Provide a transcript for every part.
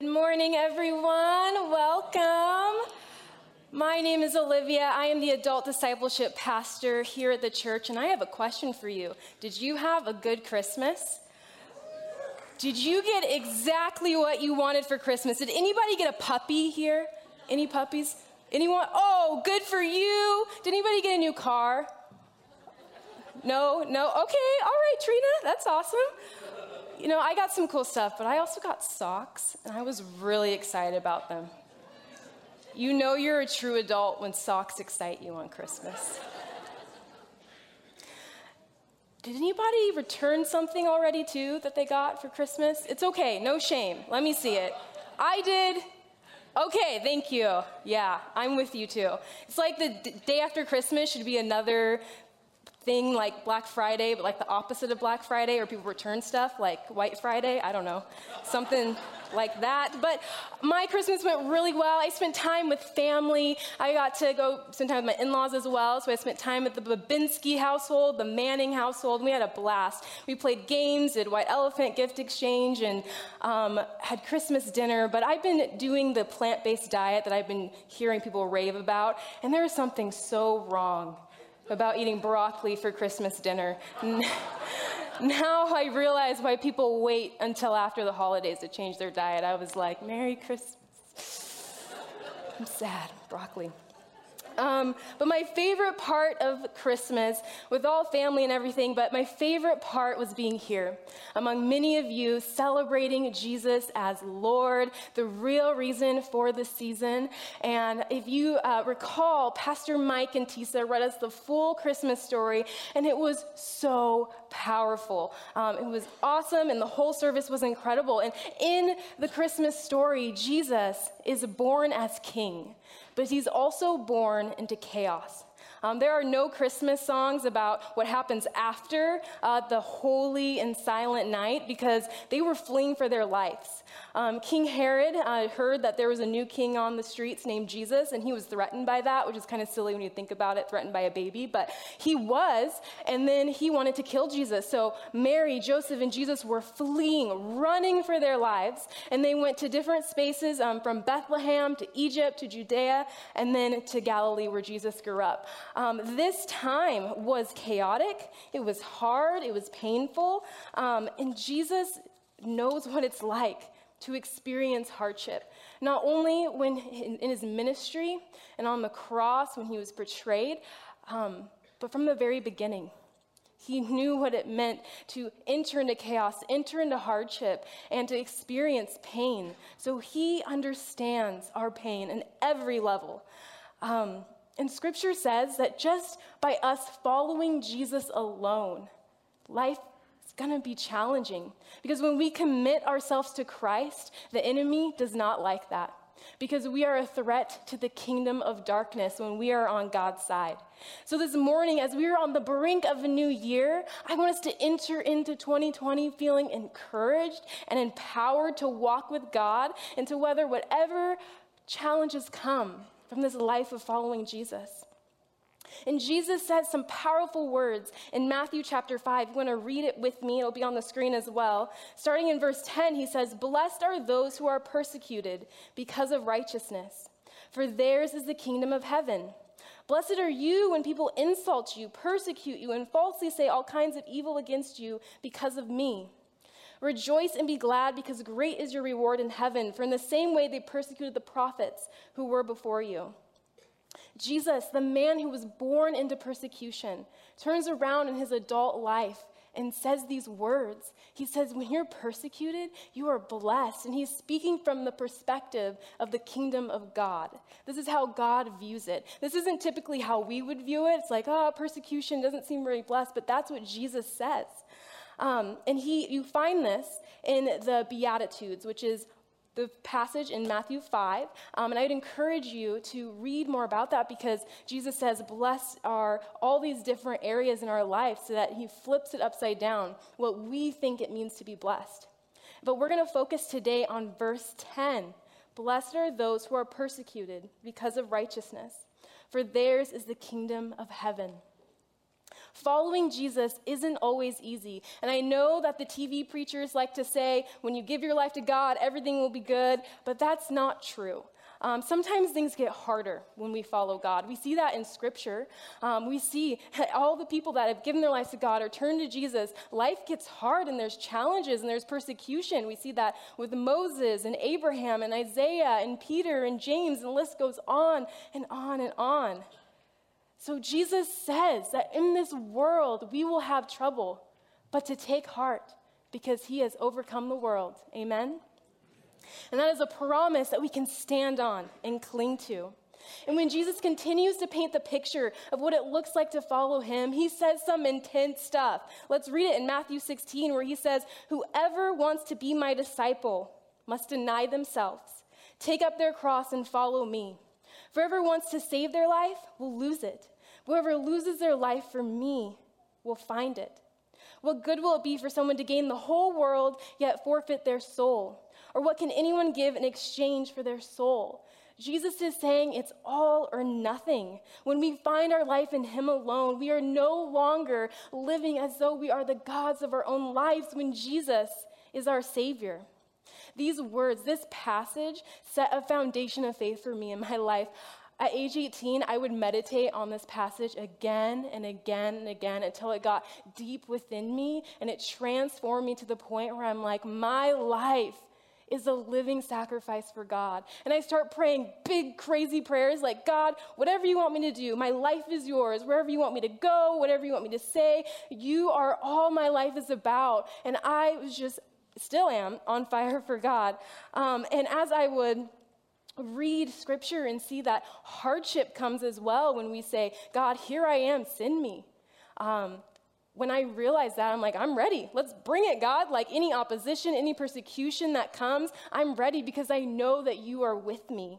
Good morning, everyone. Welcome. My name is Olivia. I am the adult discipleship pastor here at the church, and I have a question for you. Did you have a good Christmas? Did you get exactly what you wanted for Christmas? Did anybody get a puppy here? Any puppies? Anyone? Oh, good for you. Did anybody get a new car? No, no. Okay, all right, Trina, that's awesome you know, I got some cool stuff, but I also got socks, and I was really excited about them. You know you're a true adult when socks excite you on Christmas. Did anybody return something already, too, that they got for Christmas? It's okay, no shame. Let me see it. I did. Okay, thank you. Yeah, I'm with you too. It's like the d- day after Christmas should be another thing like Black Friday, but like the opposite of Black Friday, or people return stuff like White Friday. I don't know. Something like that. But my Christmas went really well. I spent time with family. I got to go spend time with my in laws as well. So I spent time at the Babinski household, the Manning household, we had a blast. We played games, did White Elephant gift exchange, and um, had Christmas dinner. But I've been doing the plant based diet that I've been hearing people rave about, and there is something so wrong about eating broccoli for Christmas dinner. now I realize why people wait until after the holidays to change their diet. I was like, Merry Christmas. I'm sad, broccoli. Um, but my favorite part of Christmas, with all family and everything, but my favorite part was being here among many of you celebrating Jesus as Lord, the real reason for the season. And if you uh, recall, Pastor Mike and Tisa read us the full Christmas story, and it was so powerful. Um, it was awesome, and the whole service was incredible. And in the Christmas story, Jesus is born as king but he's also born into chaos. Um, there are no Christmas songs about what happens after uh, the holy and silent night because they were fleeing for their lives. Um, king Herod uh, heard that there was a new king on the streets named Jesus, and he was threatened by that, which is kind of silly when you think about it, threatened by a baby, but he was, and then he wanted to kill Jesus. So Mary, Joseph, and Jesus were fleeing, running for their lives, and they went to different spaces um, from Bethlehem to Egypt to Judea, and then to Galilee where Jesus grew up. Um, this time was chaotic, it was hard, it was painful, um, and Jesus knows what it's like to experience hardship. Not only when in, his ministry and on the cross when he was betrayed, um, but from the very beginning. He knew what it meant to enter into chaos, enter into hardship, and to experience pain. So he understands our pain in every level. Um, and scripture says that just by us following Jesus alone, life is going to be challenging. Because when we commit ourselves to Christ, the enemy does not like that. Because we are a threat to the kingdom of darkness when we are on God's side. So, this morning, as we are on the brink of a new year, I want us to enter into 2020 feeling encouraged and empowered to walk with God into whether whatever challenges come from this life of following Jesus. And Jesus says some powerful words in Matthew chapter 5. You want to read it with me? It'll be on the screen as well. Starting in verse 10, he says, Blessed are those who are persecuted because of righteousness, for theirs is the kingdom of heaven. Blessed are you when people insult you, persecute you, and falsely say all kinds of evil against you because of me. Rejoice and be glad, because great is your reward in heaven, for in the same way they persecuted the prophets who were before you. Jesus, the man who was born into persecution, turns around in his adult life and says these words. He says, When you're persecuted, you are blessed. And he's speaking from the perspective of the kingdom of God. This is how God views it. This isn't typically how we would view it. It's like, oh, persecution doesn't seem very blessed, but that's what Jesus says. Um, and he, you find this in the Beatitudes, which is the passage in Matthew 5. Um, and I'd encourage you to read more about that because Jesus says, Blessed are all these different areas in our life, so that he flips it upside down, what we think it means to be blessed. But we're going to focus today on verse 10. Blessed are those who are persecuted because of righteousness, for theirs is the kingdom of heaven. Following Jesus isn't always easy. And I know that the TV preachers like to say, when you give your life to God, everything will be good, but that's not true. Um, sometimes things get harder when we follow God. We see that in Scripture. Um, we see all the people that have given their lives to God or turned to Jesus. Life gets hard and there's challenges and there's persecution. We see that with Moses and Abraham and Isaiah and Peter and James, and the list goes on and on and on. So Jesus says that in this world we will have trouble, but to take heart because he has overcome the world. Amen? And that is a promise that we can stand on and cling to. And when Jesus continues to paint the picture of what it looks like to follow him, he says some intense stuff. Let's read it in Matthew 16, where he says, Whoever wants to be my disciple must deny themselves, take up their cross, and follow me. Whoever wants to save their life will lose it. Whoever loses their life for me will find it. What good will it be for someone to gain the whole world yet forfeit their soul? Or what can anyone give in exchange for their soul? Jesus is saying it's all or nothing. When we find our life in Him alone, we are no longer living as though we are the gods of our own lives when Jesus is our Savior. These words, this passage, set a foundation of faith for me in my life. At age 18, I would meditate on this passage again and again and again until it got deep within me and it transformed me to the point where I'm like, my life is a living sacrifice for God. And I start praying big, crazy prayers like, God, whatever you want me to do, my life is yours. Wherever you want me to go, whatever you want me to say, you are all my life is about. And I was just, still am, on fire for God. Um, and as I would, read scripture and see that hardship comes as well when we say, God, here I am, send me. Um, when I realized that, I'm like, I'm ready. Let's bring it, God. Like any opposition, any persecution that comes, I'm ready because I know that you are with me.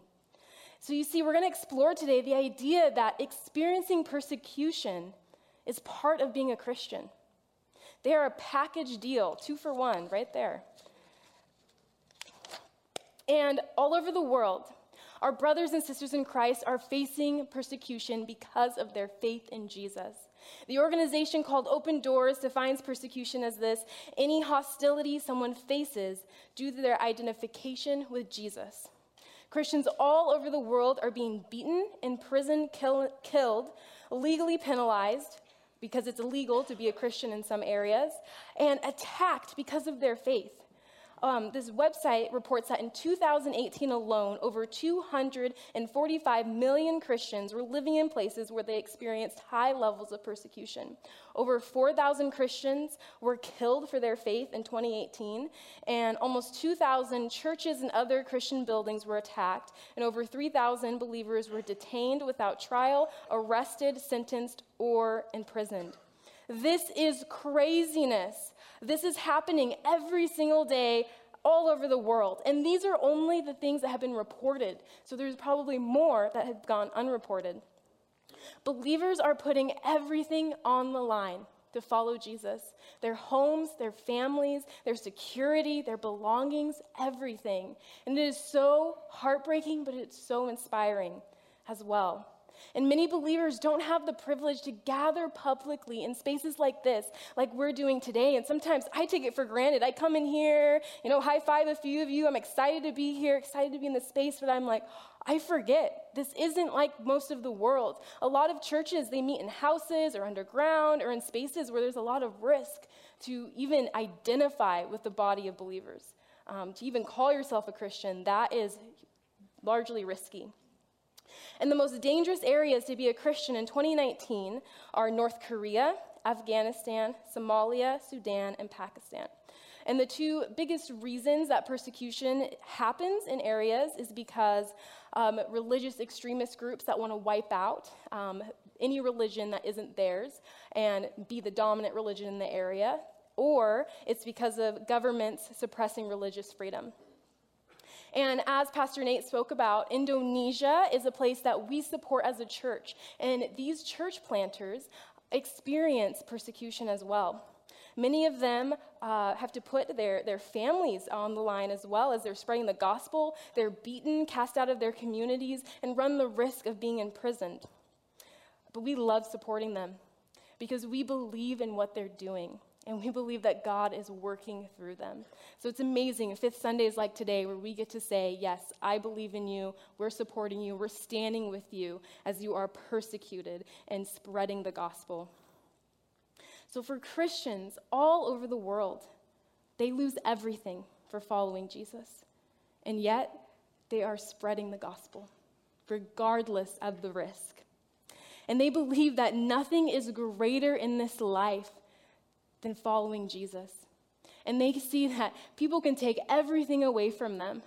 So, you see, we're going to explore today the idea that experiencing persecution is part of being a Christian. They are a package deal, two for one, right there. And all over the world, our brothers and sisters in Christ are facing persecution because of their faith in Jesus. The organization called Open Doors defines persecution as this any hostility someone faces due to their identification with Jesus. Christians all over the world are being beaten, imprisoned, kill, killed, legally penalized because it's illegal to be a Christian in some areas, and attacked because of their faith. Um, this website reports that in 2018 alone, over 245 million Christians were living in places where they experienced high levels of persecution. Over 4,000 Christians were killed for their faith in 2018, and almost 2,000 churches and other Christian buildings were attacked, and over 3,000 believers were detained without trial, arrested, sentenced, or imprisoned. This is craziness. This is happening every single day all over the world. And these are only the things that have been reported. So there's probably more that have gone unreported. Believers are putting everything on the line to follow Jesus their homes, their families, their security, their belongings, everything. And it is so heartbreaking, but it's so inspiring as well. And many believers don't have the privilege to gather publicly in spaces like this, like we're doing today. And sometimes I take it for granted. I come in here, you know, high five a few of you. I'm excited to be here, excited to be in the space, but I'm like, I forget. This isn't like most of the world. A lot of churches, they meet in houses or underground or in spaces where there's a lot of risk to even identify with the body of believers. Um, to even call yourself a Christian, that is largely risky. And the most dangerous areas to be a Christian in 2019 are North Korea, Afghanistan, Somalia, Sudan, and Pakistan. And the two biggest reasons that persecution happens in areas is because um, religious extremist groups that want to wipe out um, any religion that isn't theirs and be the dominant religion in the area, or it's because of governments suppressing religious freedom. And as Pastor Nate spoke about, Indonesia is a place that we support as a church. And these church planters experience persecution as well. Many of them uh, have to put their, their families on the line as well as they're spreading the gospel. They're beaten, cast out of their communities, and run the risk of being imprisoned. But we love supporting them. because we believe in what they're doing. And we believe that God is working through them. So it's amazing. Fifth Sundays like today, where we get to say, Yes, I believe in you. We're supporting you. We're standing with you as you are persecuted and spreading the gospel. So for Christians all over the world, they lose everything for following Jesus. And yet, they are spreading the gospel, regardless of the risk. And they believe that nothing is greater in this life than following Jesus. And they see that people can take everything away from them,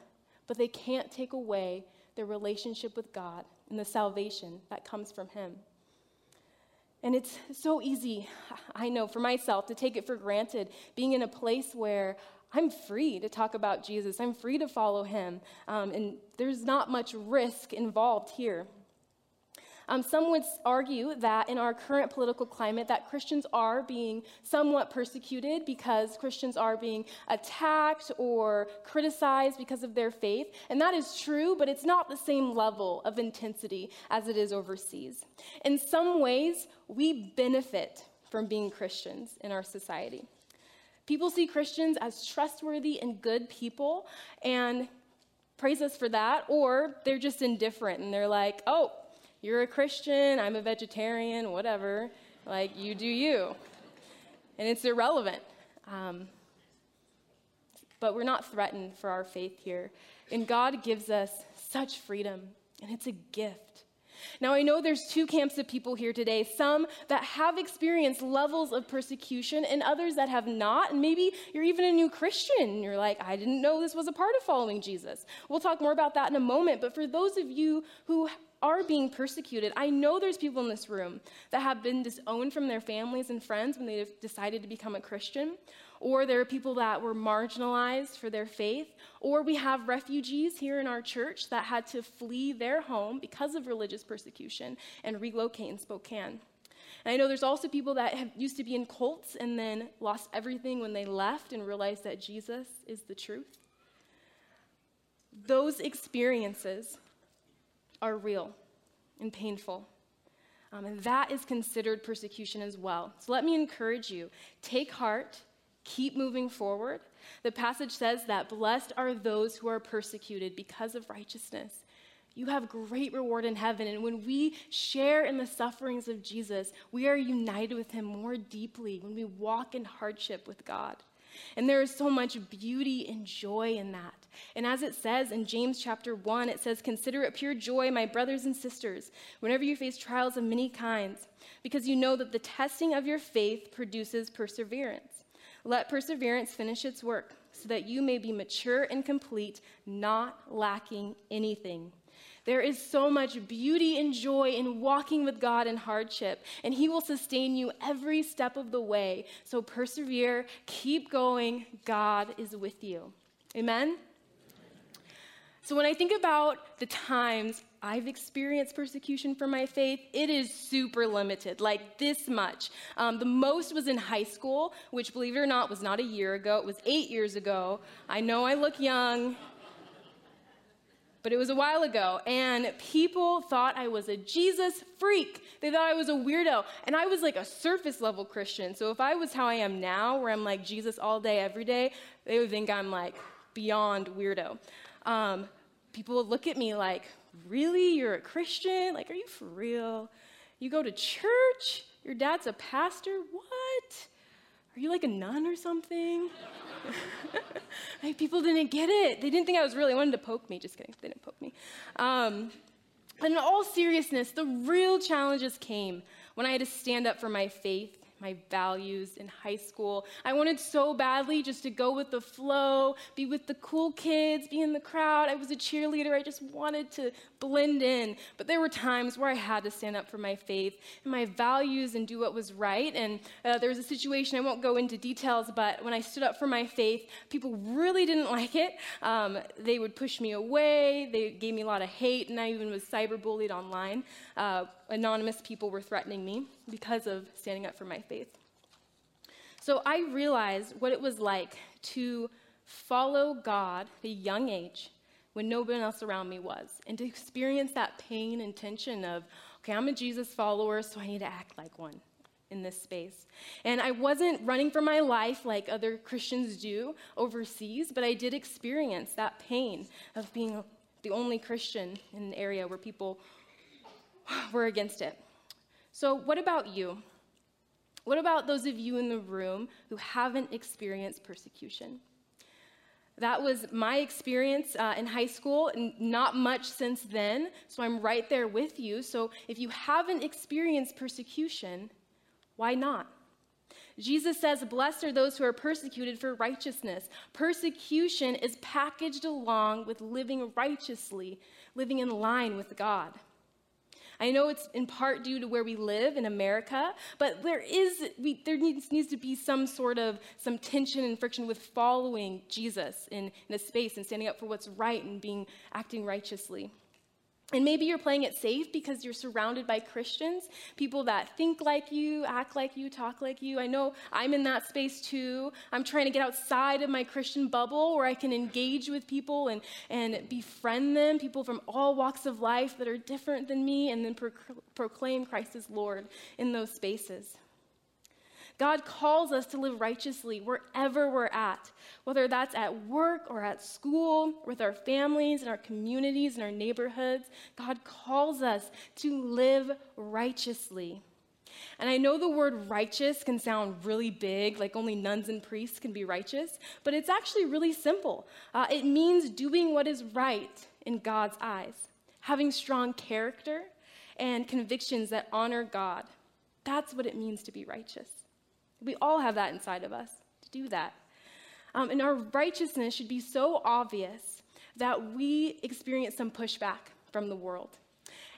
but they can't take away their relationship with God and the salvation that comes from Him. And it's so easy, I know, for myself to take it for granted, being in a place where I'm free to talk about Jesus. I'm free to follow him. Um, and there's not much risk involved here. Um, some would argue that in our current political climate that Christians are being somewhat persecuted because Christians are being attacked or criticized because of their faith. And that is true, but it's not the same level of intensity as it is overseas. In some ways, we benefit from being Christians in our society. People see Christians as trustworthy and good people and praise us for that, or they're just indifferent and they're like, oh, you're a Christian, I'm a vegetarian, whatever. Like, you do you. And it's irrelevant. Um, but we're not threatened for our faith here. And God gives us such freedom, and it's a gift. Now, I know there's two camps of people here today some that have experienced levels of persecution, and others that have not. And maybe you're even a new Christian, and you're like, I didn't know this was a part of following Jesus. We'll talk more about that in a moment. But for those of you who are being persecuted. I know there's people in this room that have been disowned from their families and friends when they've decided to become a Christian, or there are people that were marginalized for their faith, or we have refugees here in our church that had to flee their home because of religious persecution and relocate in Spokane. And I know there's also people that have used to be in cults and then lost everything when they left and realized that Jesus is the truth. Those experiences are real and painful. Um, and that is considered persecution as well. So let me encourage you take heart, keep moving forward. The passage says that blessed are those who are persecuted because of righteousness. You have great reward in heaven. And when we share in the sufferings of Jesus, we are united with him more deeply when we walk in hardship with God. And there is so much beauty and joy in that. And as it says in James chapter 1, it says, Consider it pure joy, my brothers and sisters, whenever you face trials of many kinds, because you know that the testing of your faith produces perseverance. Let perseverance finish its work, so that you may be mature and complete, not lacking anything. There is so much beauty and joy in walking with God in hardship, and He will sustain you every step of the way. So persevere, keep going. God is with you. Amen? So when I think about the times I've experienced persecution for my faith, it is super limited, like this much. Um, the most was in high school, which, believe it or not, was not a year ago, it was eight years ago. I know I look young but it was a while ago, and people thought I was a Jesus freak. They thought I was a weirdo. And I was like a surface level Christian. So if I was how I am now, where I'm like Jesus all day, every day, they would think I'm like beyond weirdo. Um, people would look at me like, Really? You're a Christian? Like, are you for real? You go to church? Your dad's a pastor? What? Are you like a nun or something? like, people didn't get it. They didn't think I was really wanted to poke me. Just kidding. They didn't poke me. Um, but in all seriousness, the real challenges came when I had to stand up for my faith my values in high school. I wanted so badly just to go with the flow, be with the cool kids, be in the crowd. I was a cheerleader. I just wanted to blend in. But there were times where I had to stand up for my faith and my values and do what was right. And uh, there was a situation, I won't go into details, but when I stood up for my faith, people really didn't like it. Um, they would push me away, they gave me a lot of hate, and I even was cyberbullied online. Uh, anonymous people were threatening me because of standing up for my faith. So I realized what it was like to follow God at a young age when no one else around me was, and to experience that pain and tension of, okay, I'm a Jesus follower, so I need to act like one. in this space. And I wasn't running for my life like other Christians do overseas, but I did experience that pain of being the only Christian in an area where people were against it. So, what about you? What about those of you in the room who haven't experienced persecution? That was my experience uh, in high school, and not much since then, so I'm right there with you. So if you haven't experienced persecution, why not? Jesus says, Blessed are those who are persecuted for righteousness. Persecution is packaged along with living righteously, living in line with God. I know it's in part due to where we live in America, but there is we, there needs, needs to be some sort of some tension and friction with following Jesus in, in a space and standing up for what's right and being acting righteously. And maybe you're playing it safe because you're surrounded by Christians, people that think like you, act like you, talk like you. I know I'm in that space too. I'm trying to get outside of my Christian bubble where I can engage with people and, and befriend them, people from all walks of life that are different than me, and then pro- proclaim Christ as Lord in those spaces. God calls us to live righteously wherever we're at, whether that's at work or at school, with our families and our communities and our neighborhoods. God calls us to live righteously. And I know the word righteous can sound really big, like only nuns and priests can be righteous, but it's actually really simple. Uh, it means doing what is right in God's eyes, having strong character and convictions that honor God. That's what it means to be righteous. We all have that inside of us to do that. Um, and our righteousness should be so obvious that we experience some pushback from the world.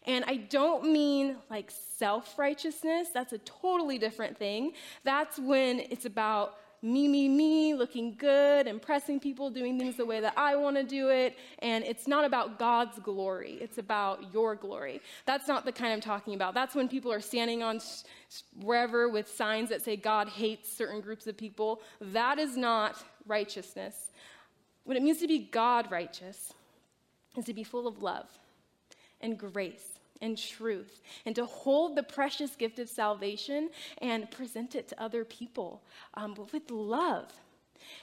And I don't mean like self righteousness, that's a totally different thing. That's when it's about me, me, me, looking good, impressing people, doing things the way that I want to do it. And it's not about God's glory, it's about your glory. That's not the kind I'm talking about. That's when people are standing on wherever with signs that say God hates certain groups of people. That is not righteousness. What it means to be God righteous is to be full of love and grace and truth, and to hold the precious gift of salvation and present it to other people um, with love.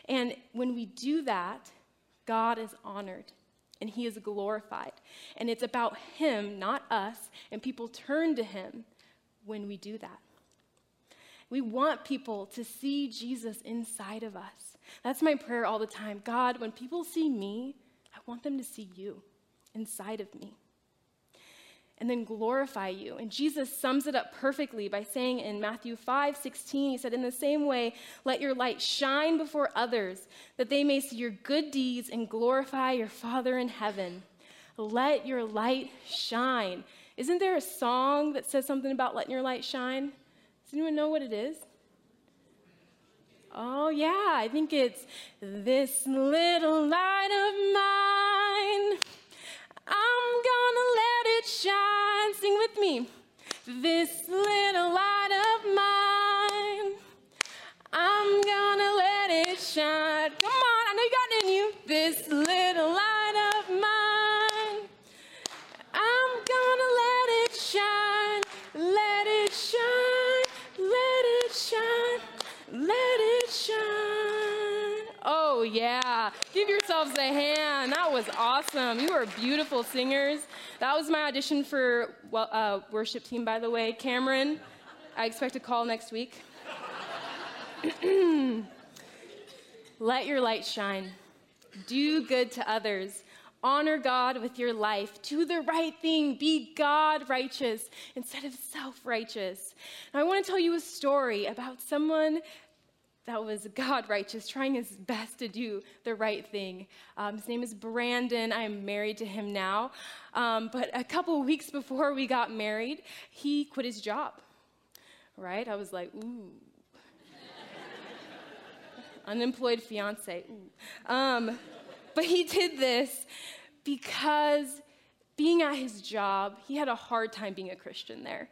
And when we do that, God is honored and he is glorified. And it's about him, not us, and people turn to him when we do that. We want people to see Jesus inside of us. That's my prayer all the time. God, when people see me, I want them to see you inside of me and then glorify you. And Jesus sums it up perfectly by saying in Matthew 5 16, he said, In the same way, let your light shine before others, that they may see your good deeds and glorify your Father in heaven. Let your light shine. Isn't there a song that says something about letting your light shine? Does anyone know what it is? Oh, yeah, I think it's this little light of mine. I'm shine. Sing with me. This little light yourselves a hand. That was awesome. You are beautiful singers. That was my audition for well, uh, worship team, by the way. Cameron, I expect a call next week. Let your light shine. Do good to others. Honor God with your life. Do the right thing. Be God righteous instead of self righteous. I want to tell you a story about someone that was God righteous, trying his best to do the right thing. Um, his name is Brandon. I am married to him now. Um, but a couple weeks before we got married, he quit his job. Right? I was like, ooh. Unemployed fiance. Ooh. Um, but he did this because being at his job, he had a hard time being a Christian there.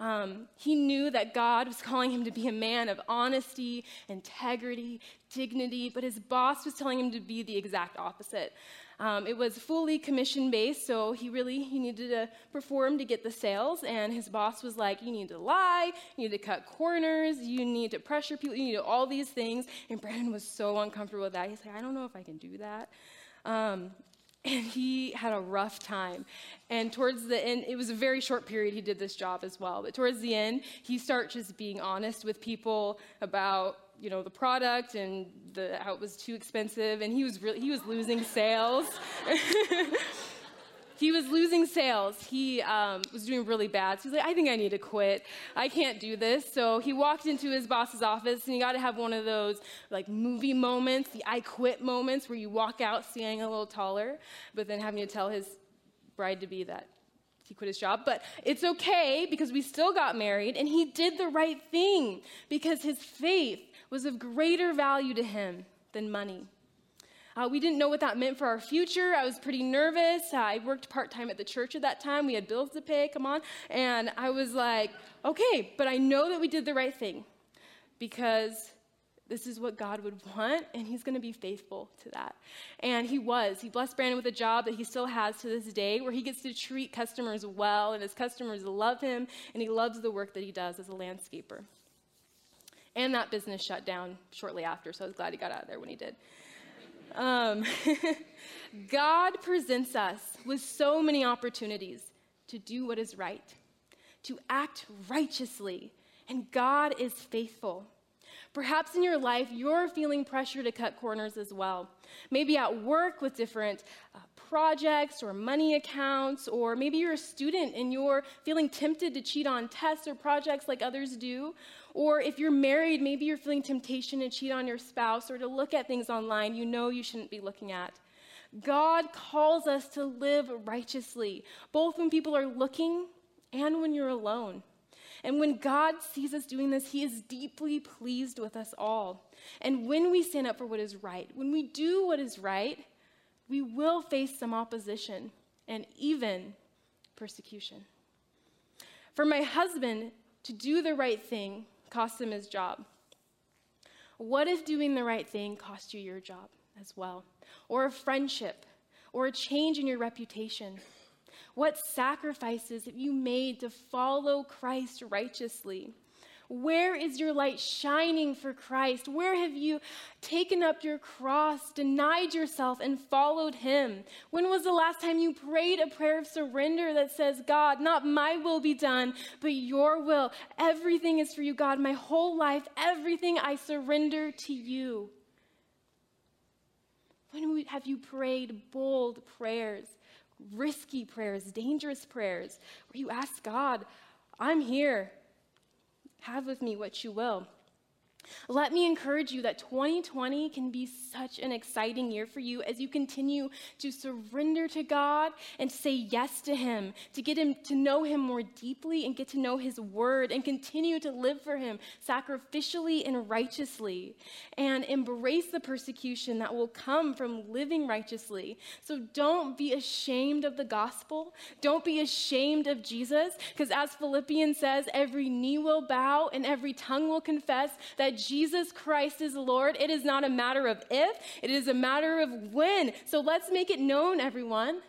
Um, he knew that God was calling him to be a man of honesty, integrity, dignity, but his boss was telling him to be the exact opposite. Um, it was fully commission based, so he really he needed to perform to get the sales. And his boss was like, "You need to lie, you need to cut corners, you need to pressure people, you need to do all these things." And Brandon was so uncomfortable with that. He's like, "I don't know if I can do that." Um, and he had a rough time. And towards the end, it was a very short period he did this job as well. But towards the end, he started just being honest with people about you know the product and the, how it was too expensive, and he was really, he was losing sales. he was losing sales. He um, was doing really bad. So he's like, I think I need to quit. I can't do this. So he walked into his boss's office, and you got to have one of those like movie moments, the I quit moments, where you walk out standing a little taller, but then having to tell his bride to be that he quit his job. But it's okay because we still got married, and he did the right thing because his faith was of greater value to him than money. Uh, we didn't know what that meant for our future. I was pretty nervous. Uh, I worked part time at the church at that time. We had bills to pay, come on. And I was like, okay, but I know that we did the right thing because this is what God would want, and He's going to be faithful to that. And He was. He blessed Brandon with a job that he still has to this day, where he gets to treat customers well, and his customers love him, and he loves the work that he does as a landscaper. And that business shut down shortly after, so I was glad he got out of there when he did. Um, God presents us with so many opportunities to do what is right, to act righteously, and God is faithful. Perhaps in your life, you're feeling pressure to cut corners as well. Maybe at work with different uh, projects or money accounts, or maybe you're a student and you're feeling tempted to cheat on tests or projects like others do. Or if you're married, maybe you're feeling temptation to cheat on your spouse or to look at things online you know you shouldn't be looking at. God calls us to live righteously, both when people are looking and when you're alone. And when God sees us doing this, He is deeply pleased with us all. And when we stand up for what is right, when we do what is right, we will face some opposition and even persecution. For my husband to do the right thing cost him his job. What if doing the right thing cost you your job as well? Or a friendship? Or a change in your reputation? What sacrifices have you made to follow Christ righteously? Where is your light shining for Christ? Where have you taken up your cross, denied yourself, and followed Him? When was the last time you prayed a prayer of surrender that says, God, not my will be done, but your will? Everything is for you, God. My whole life, everything I surrender to you. When have you prayed bold prayers? risky prayers, dangerous prayers, where you ask God, I'm here. Have with me what you will. Let me encourage you that 2020 can be such an exciting year for you as you continue to surrender to God and say yes to Him, to get Him to know Him more deeply and get to know His Word and continue to live for Him sacrificially and righteously and embrace the persecution that will come from living righteously. So don't be ashamed of the gospel. Don't be ashamed of Jesus, because as Philippians says, every knee will bow and every tongue will confess that Jesus Christ is Lord. It is not a matter of if, it is a matter of when. So let's make it known, everyone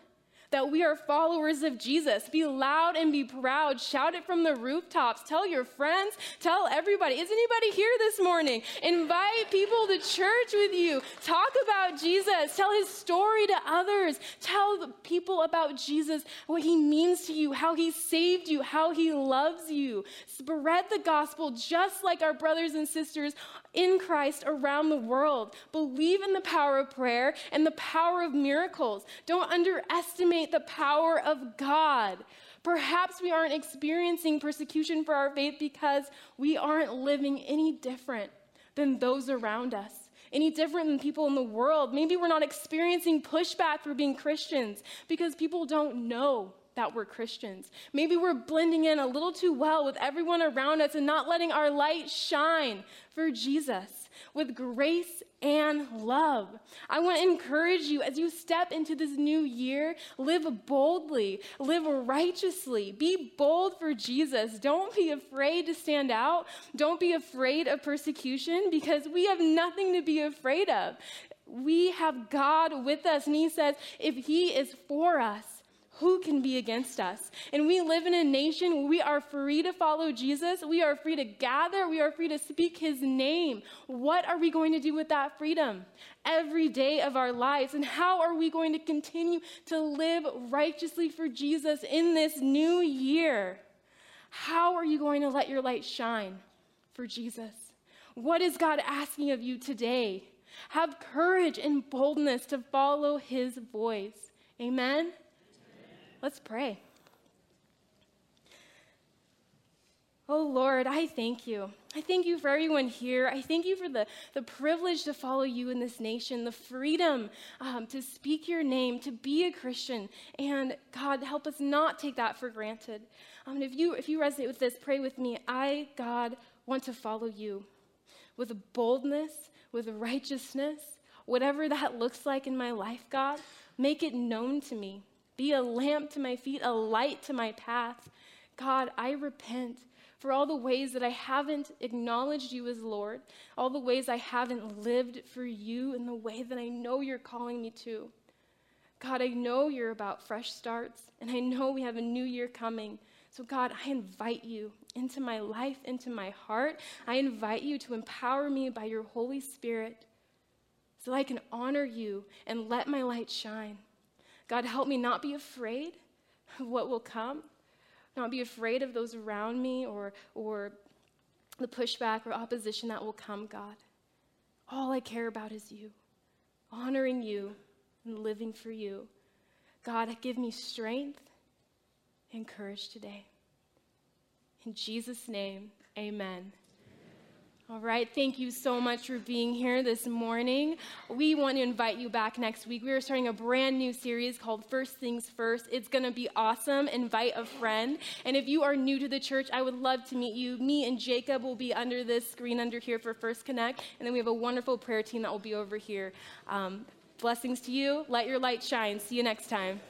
that we are followers of Jesus. Be loud and be proud. Shout it from the rooftops. Tell your friends. Tell everybody. Is anybody here this morning? Invite people to church with you. Talk about Jesus. Tell his story to others. Tell the people about Jesus, what he means to you, how he saved you, how he loves you. Spread the gospel just like our brothers and sisters in Christ around the world. Believe in the power of prayer and the power of miracles. Don't underestimate the power of God. Perhaps we aren't experiencing persecution for our faith because we aren't living any different than those around us any different than people in the world. Maybe we're not experiencing pushback for being Christians because people don't know that we're Christians. Maybe we're blending in a little too well with everyone around us and not letting our light shine for Jesus with grace and love. I want to encourage you as you step into this new year, live boldly, live righteously, be bold for Jesus. Don't be afraid to stand out. Don't be afraid of persecution because we have nothing to be afraid of. We have God with us, and He says, if He is for us, who can be against us? And we live in a nation where we are free to follow Jesus. We are free to gather. We are free to speak his name. What are we going to do with that freedom every day of our lives? And how are we going to continue to live righteously for Jesus in this new year? How are you going to let your light shine for Jesus? What is God asking of you today? Have courage and boldness to follow his voice. Amen. Let's pray. Oh Lord, I thank you. I thank you for everyone here. I thank you for the, the privilege to follow you in this nation, the freedom um, to speak your name, to be a Christian. And God, help us not take that for granted. Um, if, you, if you resonate with this, pray with me. I, God, want to follow you with boldness, with righteousness, whatever that looks like in my life, God. Make it known to me. Be a lamp to my feet, a light to my path. God, I repent for all the ways that I haven't acknowledged you as Lord, all the ways I haven't lived for you in the way that I know you're calling me to. God, I know you're about fresh starts, and I know we have a new year coming. So, God, I invite you into my life, into my heart. I invite you to empower me by your Holy Spirit so I can honor you and let my light shine. God, help me not be afraid of what will come, not be afraid of those around me or, or the pushback or opposition that will come, God. All I care about is you, honoring you and living for you. God, give me strength and courage today. In Jesus' name, amen. All right, thank you so much for being here this morning. We want to invite you back next week. We are starting a brand new series called First Things First. It's going to be awesome. Invite a friend. And if you are new to the church, I would love to meet you. Me and Jacob will be under this screen under here for First Connect. And then we have a wonderful prayer team that will be over here. Um, blessings to you. Let your light shine. See you next time.